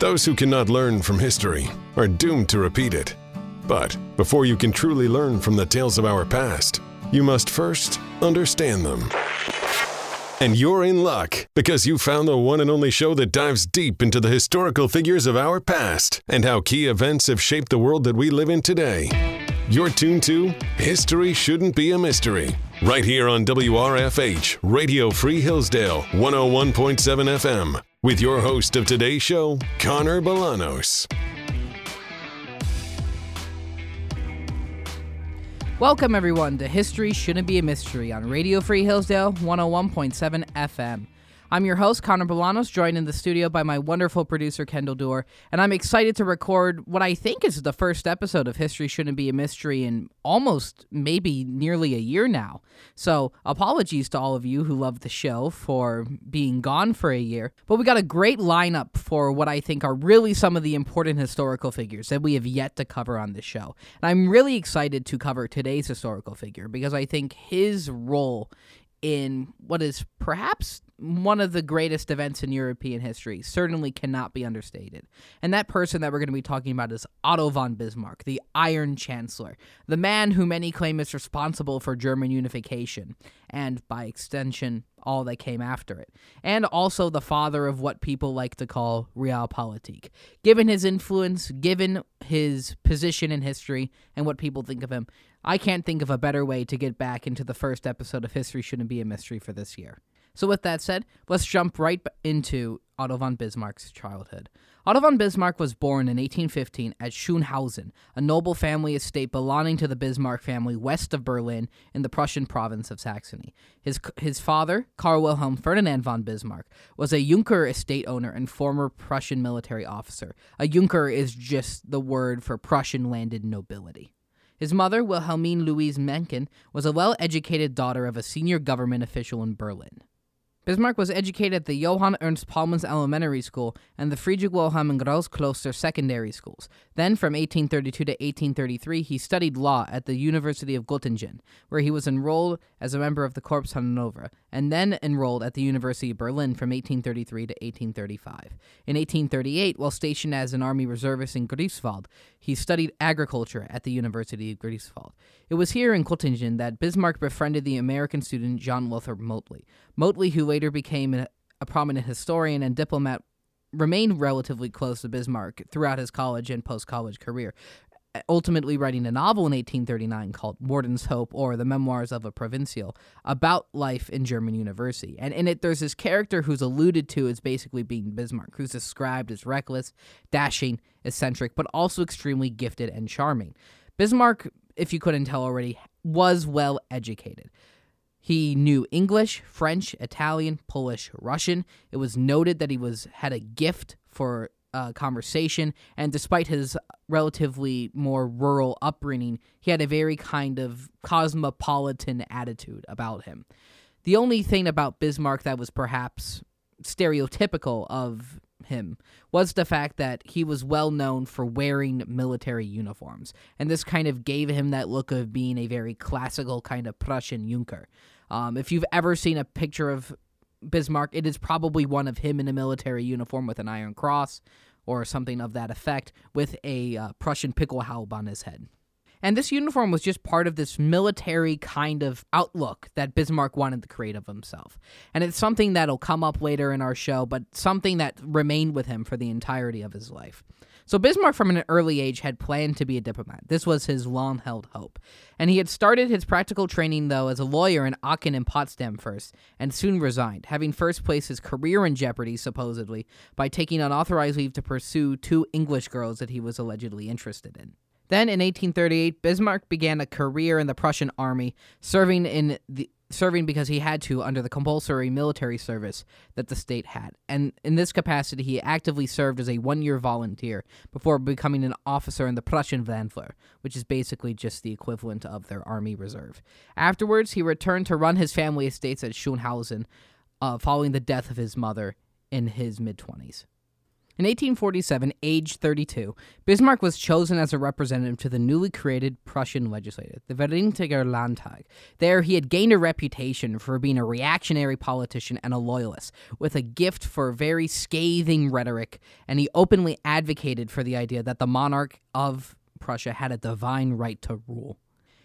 Those who cannot learn from history are doomed to repeat it. But before you can truly learn from the tales of our past, you must first understand them. And you're in luck because you found the one and only show that dives deep into the historical figures of our past and how key events have shaped the world that we live in today. You're tuned to History Shouldn't Be a Mystery, right here on WRFH, Radio Free Hillsdale, 101.7 FM, with your host of today's show, Connor Bolanos. Welcome, everyone, to History Shouldn't Be a Mystery on Radio Free Hillsdale 101.7 FM. I'm your host, Connor Bolanos, joined in the studio by my wonderful producer, Kendall Dorr, and I'm excited to record what I think is the first episode of History Shouldn't Be a Mystery in almost maybe nearly a year now. So, apologies to all of you who love the show for being gone for a year, but we got a great lineup for what I think are really some of the important historical figures that we have yet to cover on this show. And I'm really excited to cover today's historical figure because I think his role in what is perhaps one of the greatest events in European history certainly cannot be understated. And that person that we're going to be talking about is Otto von Bismarck, the Iron Chancellor, the man who many claim is responsible for German unification, and by extension, all that came after it, and also the father of what people like to call realpolitik. Given his influence, given his position in history, and what people think of him, I can't think of a better way to get back into the first episode of History Shouldn't Be a Mystery for this year. So, with that said, let's jump right into Otto von Bismarck's childhood. Otto von Bismarck was born in 1815 at Schönhausen, a noble family estate belonging to the Bismarck family west of Berlin in the Prussian province of Saxony. His, his father, Karl Wilhelm Ferdinand von Bismarck, was a Junker estate owner and former Prussian military officer. A Junker is just the word for Prussian landed nobility. His mother, Wilhelmine Louise Mencken, was a well educated daughter of a senior government official in Berlin. Bismarck was educated at the Johann Ernst Plamann's Elementary School and the Friedrich Wilhelm and Graues Kloster Secondary Schools. Then, from 1832 to 1833, he studied law at the University of Göttingen, where he was enrolled as a member of the Corps Hannover, and then enrolled at the University of Berlin from 1833 to 1835. In 1838, while stationed as an army reservist in Greifswald, he studied agriculture at the University of Greifswald. It was here in Göttingen that Bismarck befriended the American student John Lothrop Motley. Motley, who later became a, a prominent historian and diplomat, remained relatively close to Bismarck throughout his college and post college career, ultimately writing a novel in 1839 called Morton's Hope or The Memoirs of a Provincial about life in German university. And in it, there's this character who's alluded to as basically being Bismarck, who's described as reckless, dashing, eccentric, but also extremely gifted and charming. Bismarck, if you couldn't tell already, was well educated. He knew English, French, Italian, Polish, Russian. It was noted that he was had a gift for uh, conversation, and despite his relatively more rural upbringing, he had a very kind of cosmopolitan attitude about him. The only thing about Bismarck that was perhaps stereotypical of him was the fact that he was well known for wearing military uniforms, and this kind of gave him that look of being a very classical kind of Prussian Junker. Um, if you've ever seen a picture of Bismarck, it is probably one of him in a military uniform with an iron cross or something of that effect with a uh, Prussian halb on his head. And this uniform was just part of this military kind of outlook that Bismarck wanted to create of himself. And it's something that'll come up later in our show, but something that remained with him for the entirety of his life. So Bismarck, from an early age, had planned to be a diplomat. This was his long held hope. And he had started his practical training, though, as a lawyer in Aachen and Potsdam first, and soon resigned, having first placed his career in jeopardy, supposedly, by taking unauthorized leave to pursue two English girls that he was allegedly interested in. Then in 1838, Bismarck began a career in the Prussian army, serving in the serving because he had to under the compulsory military service that the state had. And in this capacity, he actively served as a one year volunteer before becoming an officer in the Prussian Landwehr, which is basically just the equivalent of their army reserve. Afterwards, he returned to run his family estates at Schönhausen, uh, following the death of his mother in his mid 20s. In 1847, age 32, Bismarck was chosen as a representative to the newly created Prussian legislature, the Vereinigter Landtag. There, he had gained a reputation for being a reactionary politician and a loyalist, with a gift for very scathing rhetoric, and he openly advocated for the idea that the monarch of Prussia had a divine right to rule.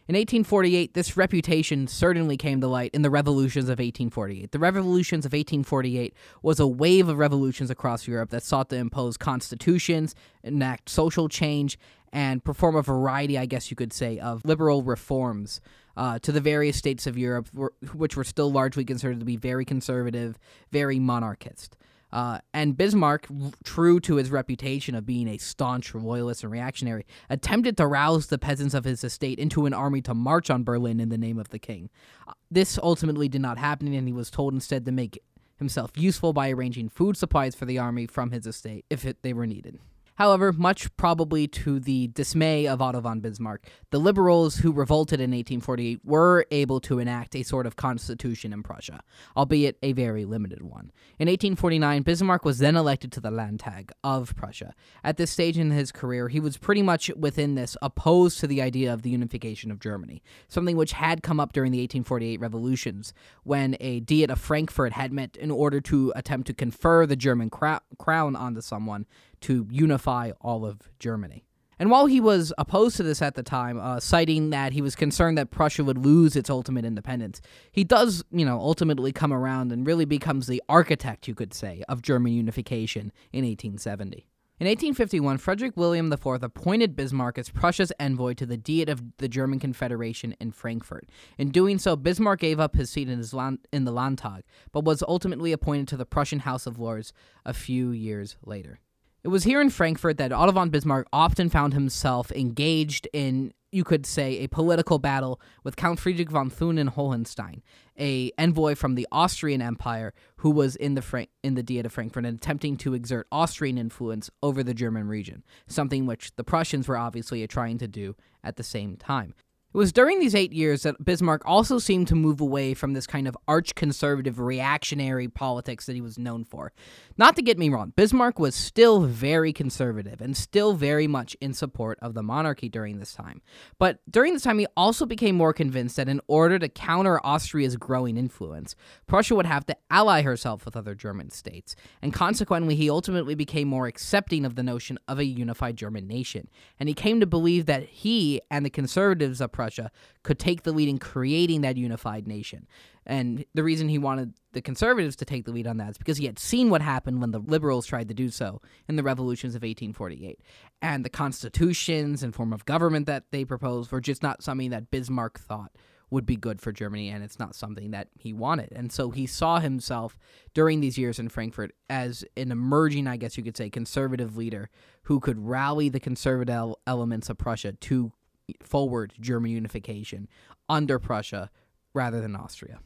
In 1848, this reputation certainly came to light in the revolutions of 1848. The revolutions of 1848 was a wave of revolutions across Europe that sought to impose constitutions, enact social change, and perform a variety, I guess you could say, of liberal reforms uh, to the various states of Europe, which were still largely considered to be very conservative, very monarchist. Uh, and Bismarck, true to his reputation of being a staunch loyalist and reactionary, attempted to rouse the peasants of his estate into an army to march on Berlin in the name of the king. Uh, this ultimately did not happen, and he was told instead to make himself useful by arranging food supplies for the army from his estate if it, they were needed. However, much probably to the dismay of Otto von Bismarck, the liberals who revolted in 1848 were able to enact a sort of constitution in Prussia, albeit a very limited one. In 1849, Bismarck was then elected to the Landtag of Prussia. At this stage in his career, he was pretty much within this opposed to the idea of the unification of Germany, something which had come up during the 1848 revolutions when a Diet of Frankfurt had met in order to attempt to confer the German crown onto someone to unify all of Germany. And while he was opposed to this at the time, uh, citing that he was concerned that Prussia would lose its ultimate independence, he does, you know, ultimately come around and really becomes the architect, you could say, of German unification in 1870. In 1851, Frederick William IV appointed Bismarck as Prussia's envoy to the Diet of the German Confederation in Frankfurt. In doing so, Bismarck gave up his seat in, his land, in the Landtag, but was ultimately appointed to the Prussian House of Lords a few years later. It was here in Frankfurt that Otto von Bismarck often found himself engaged in, you could say, a political battle with Count Friedrich von Thun and Hohenstein, a envoy from the Austrian Empire who was in the Fra- in the Diet of Frankfurt and attempting to exert Austrian influence over the German region, something which the Prussians were obviously trying to do at the same time. It was during these eight years that Bismarck also seemed to move away from this kind of arch conservative reactionary politics that he was known for. Not to get me wrong, Bismarck was still very conservative and still very much in support of the monarchy during this time. But during this time, he also became more convinced that in order to counter Austria's growing influence, Prussia would have to ally herself with other German states. And consequently, he ultimately became more accepting of the notion of a unified German nation. And he came to believe that he and the conservatives of Prussia Prussia could take the lead in creating that unified nation. And the reason he wanted the conservatives to take the lead on that is because he had seen what happened when the liberals tried to do so in the revolutions of 1848. And the constitutions and form of government that they proposed were just not something that Bismarck thought would be good for Germany, and it's not something that he wanted. And so he saw himself during these years in Frankfurt as an emerging, I guess you could say, conservative leader who could rally the conservative elements of Prussia to forward German unification under Prussia rather than Austria.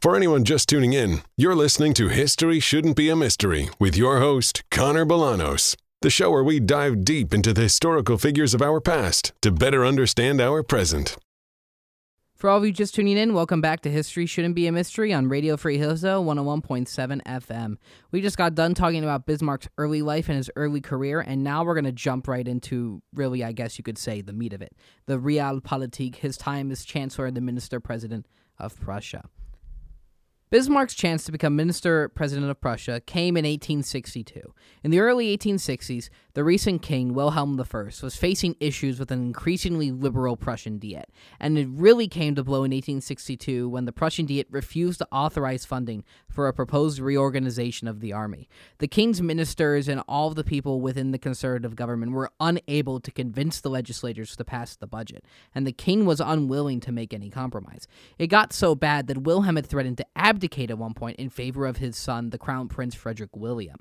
For anyone just tuning in, you're listening to History Shouldn't Be a Mystery with your host, Connor Bolanos, the show where we dive deep into the historical figures of our past to better understand our present. For all of you just tuning in, welcome back to History Shouldn't Be a Mystery on Radio Free Hillsdale 101.7 FM. We just got done talking about Bismarck's early life and his early career, and now we're going to jump right into, really, I guess you could say, the meat of it the Realpolitik, his time as Chancellor and the Minister President of Prussia. Bismarck's chance to become minister president of Prussia came in 1862. In the early 1860s, the recent king, Wilhelm I, was facing issues with an increasingly liberal Prussian Diet, and it really came to blow in 1862 when the Prussian Diet refused to authorize funding for a proposed reorganization of the army. The king's ministers and all of the people within the conservative government were unable to convince the legislators to pass the budget, and the king was unwilling to make any compromise. It got so bad that Wilhelm had threatened to abdicate at one point in favor of his son, the Crown Prince Frederick William.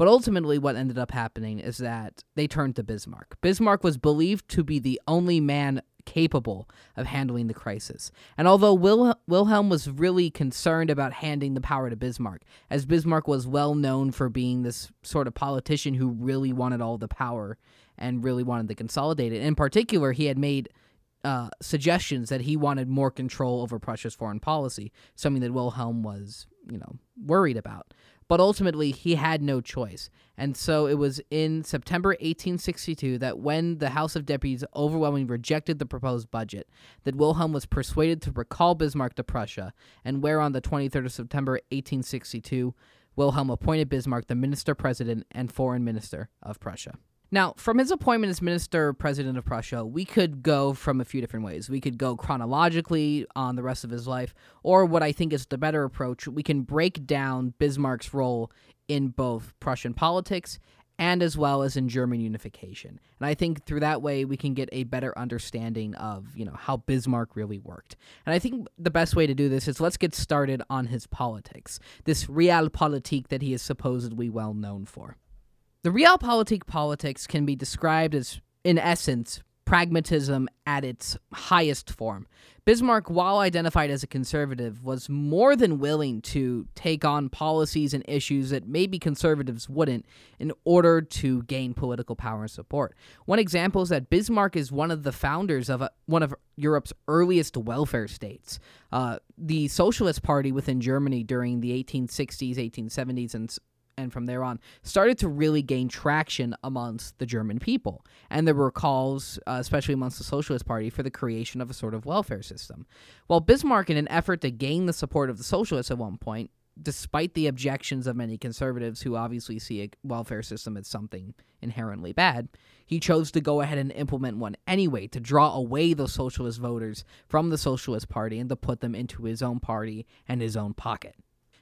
But ultimately, what ended up happening is that they turned to Bismarck. Bismarck was believed to be the only man capable of handling the crisis. And although Wil- Wilhelm was really concerned about handing the power to Bismarck, as Bismarck was well known for being this sort of politician who really wanted all the power and really wanted to consolidate it. In particular, he had made uh, suggestions that he wanted more control over Prussia's foreign policy, something that Wilhelm was, you know, worried about. But ultimately he had no choice. And so it was in September 1862 that when the House of Deputies overwhelmingly rejected the proposed budget, that Wilhelm was persuaded to recall Bismarck to Prussia, and where on the 23rd of September 1862, Wilhelm appointed Bismarck the minister president and foreign minister of Prussia. Now, from his appointment as minister president of Prussia, we could go from a few different ways. We could go chronologically on the rest of his life, or what I think is the better approach, we can break down Bismarck's role in both Prussian politics and as well as in German unification. And I think through that way we can get a better understanding of, you know, how Bismarck really worked. And I think the best way to do this is let's get started on his politics. This realpolitik that he is supposedly well known for. The realpolitik politics can be described as, in essence, pragmatism at its highest form. Bismarck, while identified as a conservative, was more than willing to take on policies and issues that maybe conservatives wouldn't in order to gain political power and support. One example is that Bismarck is one of the founders of a, one of Europe's earliest welfare states. Uh, the Socialist Party within Germany during the 1860s, 1870s, and and from there on started to really gain traction amongst the German people. And there were calls, uh, especially amongst the Socialist Party, for the creation of a sort of welfare system. While Bismarck, in an effort to gain the support of the socialists at one point, despite the objections of many conservatives who obviously see a welfare system as something inherently bad, he chose to go ahead and implement one anyway to draw away those socialist voters from the Socialist Party and to put them into his own party and his own pocket.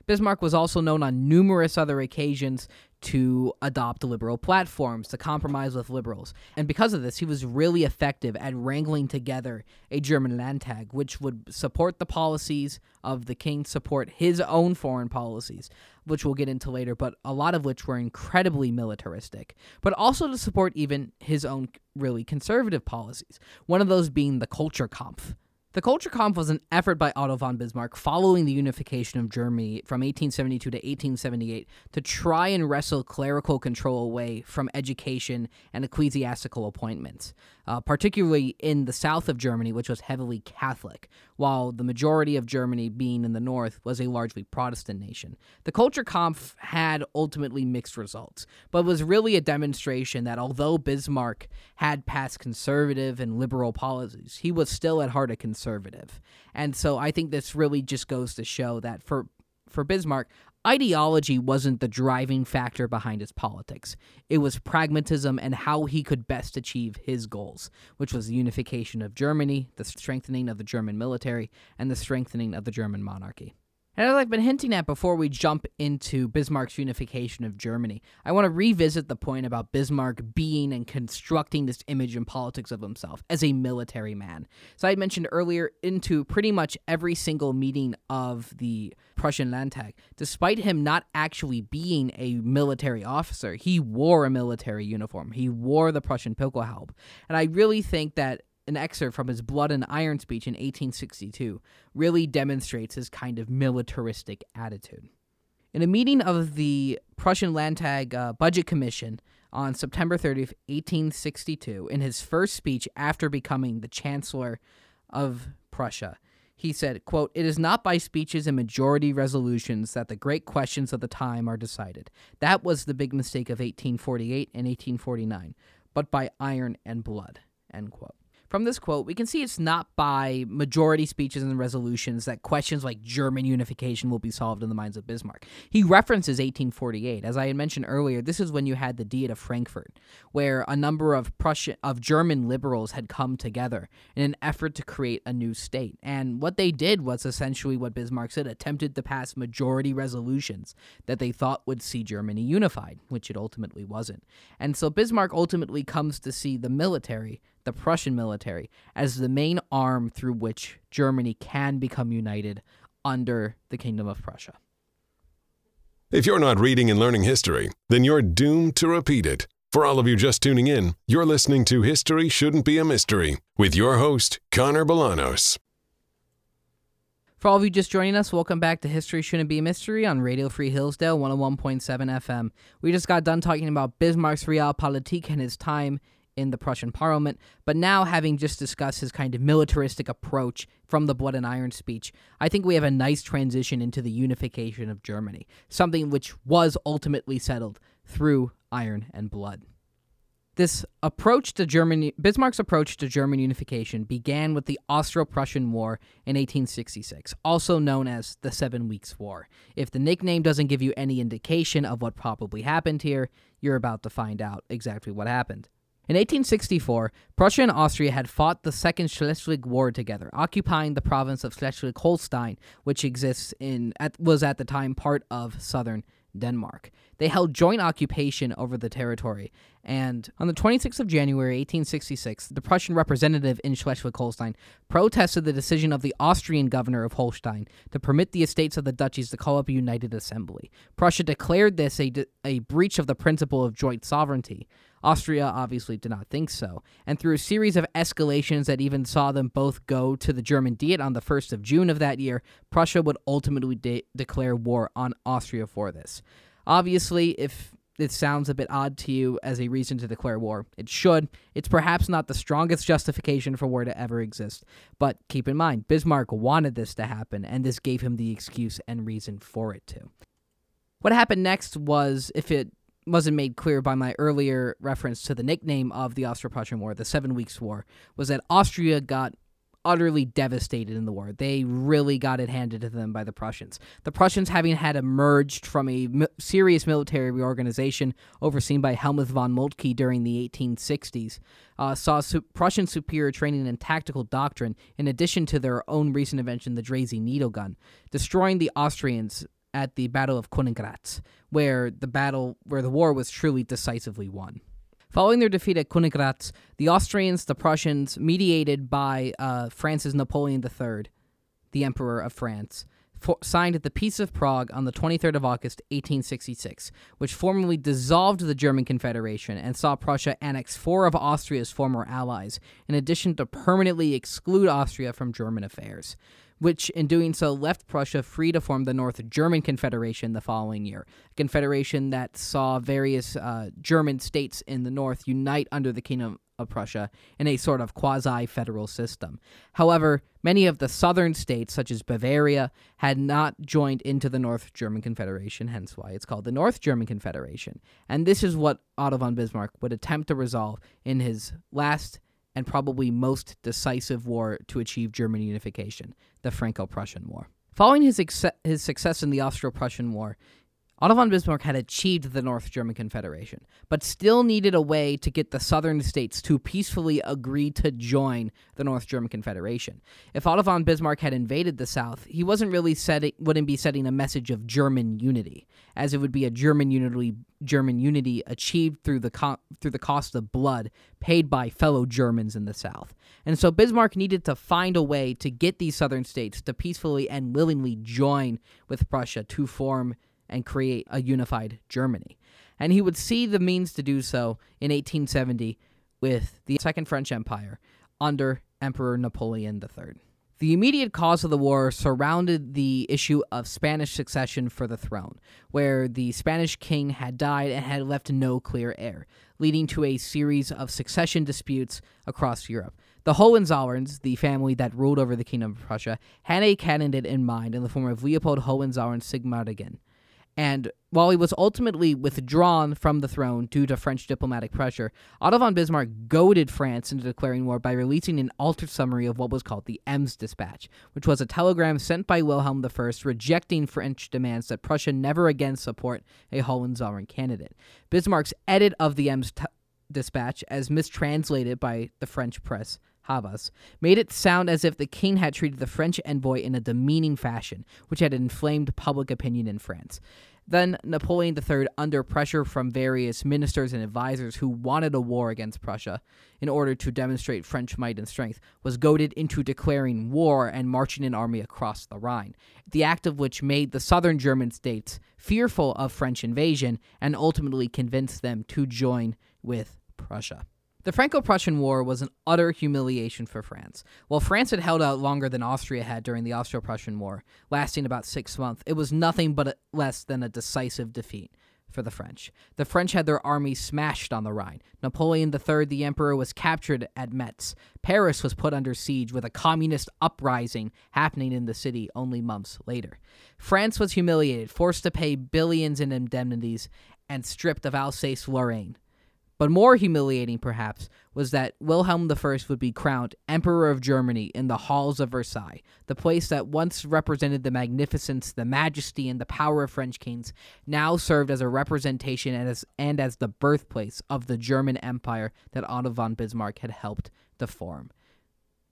Bismarck was also known on numerous other occasions to adopt liberal platforms, to compromise with liberals. And because of this, he was really effective at wrangling together a German Landtag, which would support the policies of the king, support his own foreign policies, which we'll get into later, but a lot of which were incredibly militaristic, but also to support even his own really conservative policies. One of those being the Kulturkampf the Kulturkampf was an effort by Otto von Bismarck following the unification of Germany from 1872 to 1878 to try and wrestle clerical control away from education and ecclesiastical appointments, uh, particularly in the south of Germany, which was heavily Catholic, while the majority of Germany, being in the north, was a largely Protestant nation. The Kulturkampf had ultimately mixed results, but was really a demonstration that although Bismarck had passed conservative and liberal policies, he was still at heart a conservative. And so I think this really just goes to show that for for Bismarck, ideology wasn't the driving factor behind his politics. It was pragmatism and how he could best achieve his goals, which was the unification of Germany, the strengthening of the German military, and the strengthening of the German monarchy. And as I've been hinting at before we jump into Bismarck's unification of Germany, I want to revisit the point about Bismarck being and constructing this image and politics of himself as a military man. So I mentioned earlier into pretty much every single meeting of the Prussian Landtag, despite him not actually being a military officer, he wore a military uniform. He wore the Prussian Pickelhaube. And I really think that an excerpt from his Blood and Iron speech in 1862 really demonstrates his kind of militaristic attitude. In a meeting of the Prussian Landtag uh, Budget Commission on September 30th, 1862, in his first speech after becoming the Chancellor of Prussia, he said, quote, It is not by speeches and majority resolutions that the great questions of the time are decided. That was the big mistake of 1848 and 1849, but by iron and blood, end quote. From this quote, we can see it's not by majority speeches and resolutions that questions like German unification will be solved in the minds of Bismarck. He references 1848. As I had mentioned earlier, this is when you had the Diet of Frankfurt, where a number of Prussian of German liberals had come together in an effort to create a new state. And what they did was essentially what Bismarck said, attempted to pass majority resolutions that they thought would see Germany unified, which it ultimately wasn't. And so Bismarck ultimately comes to see the military the Prussian military as the main arm through which Germany can become united under the Kingdom of Prussia. If you're not reading and learning history, then you're doomed to repeat it. For all of you just tuning in, you're listening to History Shouldn't Be a Mystery with your host, Connor Bolanos. For all of you just joining us, welcome back to History Shouldn't Be a Mystery on Radio Free Hillsdale 101.7 FM. We just got done talking about Bismarck's Realpolitik and his time in the Prussian parliament. But now, having just discussed his kind of militaristic approach from the Blood and Iron speech, I think we have a nice transition into the unification of Germany, something which was ultimately settled through iron and blood. This approach to German Bismarck's approach to German unification began with the Austro-Prussian War in 1866, also known as the 7 Weeks War. If the nickname doesn't give you any indication of what probably happened here, you're about to find out exactly what happened. In 1864, Prussia and Austria had fought the Second Schleswig War together, occupying the province of Schleswig-Holstein, which exists in at, was at the time part of southern Denmark. They held joint occupation over the territory, and on the 26th of January 1866, the Prussian representative in Schleswig-Holstein protested the decision of the Austrian governor of Holstein to permit the estates of the duchies to call up a united assembly. Prussia declared this a, a breach of the principle of joint sovereignty. Austria obviously did not think so, and through a series of escalations that even saw them both go to the German Diet on the 1st of June of that year, Prussia would ultimately de- declare war on Austria for this. Obviously, if it sounds a bit odd to you as a reason to declare war, it should. It's perhaps not the strongest justification for war to ever exist, but keep in mind, Bismarck wanted this to happen, and this gave him the excuse and reason for it to. What happened next was, if it wasn't made clear by my earlier reference to the nickname of the Austro-Prussian War, the Seven Weeks War, was that Austria got utterly devastated in the war. They really got it handed to them by the Prussians. The Prussians, having had emerged from a mi- serious military reorganization overseen by Helmuth von Moltke during the 1860s, uh, saw su- Prussian superior training and tactical doctrine, in addition to their own recent invention, the Dreyse needle gun, destroying the Austrians at the Battle of Königgrätz, where the battle where the war was truly decisively won. Following their defeat at Königgrätz, the Austrians, the Prussians, mediated by uh, France's Napoleon III, the Emperor of France, for- signed the Peace of Prague on the 23rd of August, 1866, which formally dissolved the German Confederation and saw Prussia annex four of Austria's former allies, in addition to permanently exclude Austria from German affairs which in doing so left Prussia free to form the North German Confederation the following year. A confederation that saw various uh, German states in the north unite under the Kingdom of Prussia in a sort of quasi federal system. However, many of the southern states, such as Bavaria, had not joined into the North German Confederation, hence why it's called the North German Confederation. And this is what Otto von Bismarck would attempt to resolve in his last and probably most decisive war to achieve German unification, the Franco Prussian War. Following his, ex- his success in the Austro Prussian War, Otto von Bismarck had achieved the North German Confederation, but still needed a way to get the southern states to peacefully agree to join the North German Confederation. If Otto von Bismarck had invaded the South, he wasn't really setting, wouldn't be setting a message of German unity, as it would be a German unity, German unity achieved through the co- through the cost of blood paid by fellow Germans in the South. And so Bismarck needed to find a way to get these southern states to peacefully and willingly join with Prussia to form and create a unified Germany. And he would see the means to do so in 1870 with the Second French Empire under Emperor Napoleon III. The immediate cause of the war surrounded the issue of Spanish succession for the throne, where the Spanish king had died and had left no clear heir, leading to a series of succession disputes across Europe. The Hohenzollerns, the family that ruled over the Kingdom of Prussia, had a candidate in mind in the form of Leopold Hohenzollern Sigmaringen. And while he was ultimately withdrawn from the throne due to French diplomatic pressure, Otto von Bismarck goaded France into declaring war by releasing an altered summary of what was called the Ems Dispatch, which was a telegram sent by Wilhelm I rejecting French demands that Prussia never again support a Hohenzollern candidate. Bismarck's edit of the Ems t- Dispatch, as mistranslated by the French press, Made it sound as if the king had treated the French envoy in a demeaning fashion, which had inflamed public opinion in France. Then Napoleon III, under pressure from various ministers and advisors who wanted a war against Prussia in order to demonstrate French might and strength, was goaded into declaring war and marching an army across the Rhine, the act of which made the southern German states fearful of French invasion and ultimately convinced them to join with Prussia. The Franco Prussian War was an utter humiliation for France. While France had held out longer than Austria had during the Austro Prussian War, lasting about six months, it was nothing but a, less than a decisive defeat for the French. The French had their army smashed on the Rhine. Napoleon III, the emperor, was captured at Metz. Paris was put under siege with a communist uprising happening in the city only months later. France was humiliated, forced to pay billions in indemnities, and stripped of Alsace Lorraine. But more humiliating, perhaps, was that Wilhelm I would be crowned Emperor of Germany in the halls of Versailles, the place that once represented the magnificence, the majesty, and the power of French kings, now served as a representation and as, and as the birthplace of the German Empire that Otto von Bismarck had helped to form.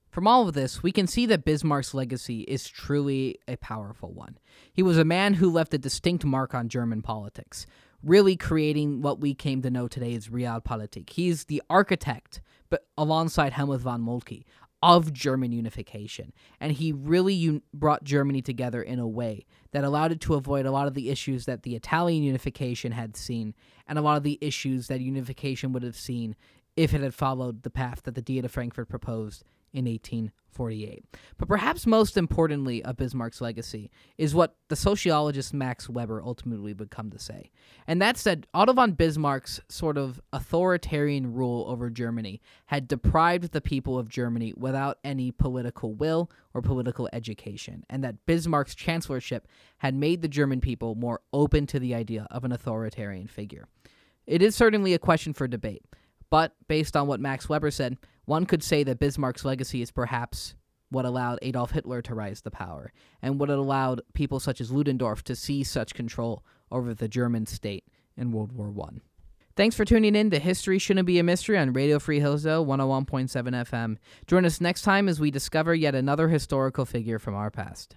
From all of this, we can see that Bismarck's legacy is truly a powerful one. He was a man who left a distinct mark on German politics really creating what we came to know today as Realpolitik. He's the architect, but alongside Helmut von Moltke, of German unification. And he really un- brought Germany together in a way that allowed it to avoid a lot of the issues that the Italian unification had seen and a lot of the issues that unification would have seen if it had followed the path that the Diet of Frankfurt proposed in 1848. But perhaps most importantly of Bismarck's legacy is what the sociologist Max Weber ultimately would come to say. And that's that Otto von Bismarck's sort of authoritarian rule over Germany had deprived the people of Germany without any political will or political education, and that Bismarck's chancellorship had made the German people more open to the idea of an authoritarian figure. It is certainly a question for debate. But based on what Max Weber said, one could say that Bismarck's legacy is perhaps what allowed Adolf Hitler to rise to power, and what allowed people such as Ludendorff to seize such control over the German state in World War I. Thanks for tuning in to History Shouldn't Be a Mystery on Radio Free Hillsdale 101.7 FM. Join us next time as we discover yet another historical figure from our past.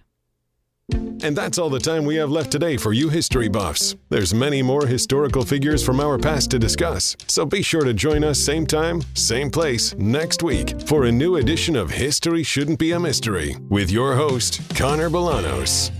And that's all the time we have left today for you history buffs. There's many more historical figures from our past to discuss, so be sure to join us same time, same place next week for a new edition of History Shouldn't Be a Mystery with your host, Connor Bolanos.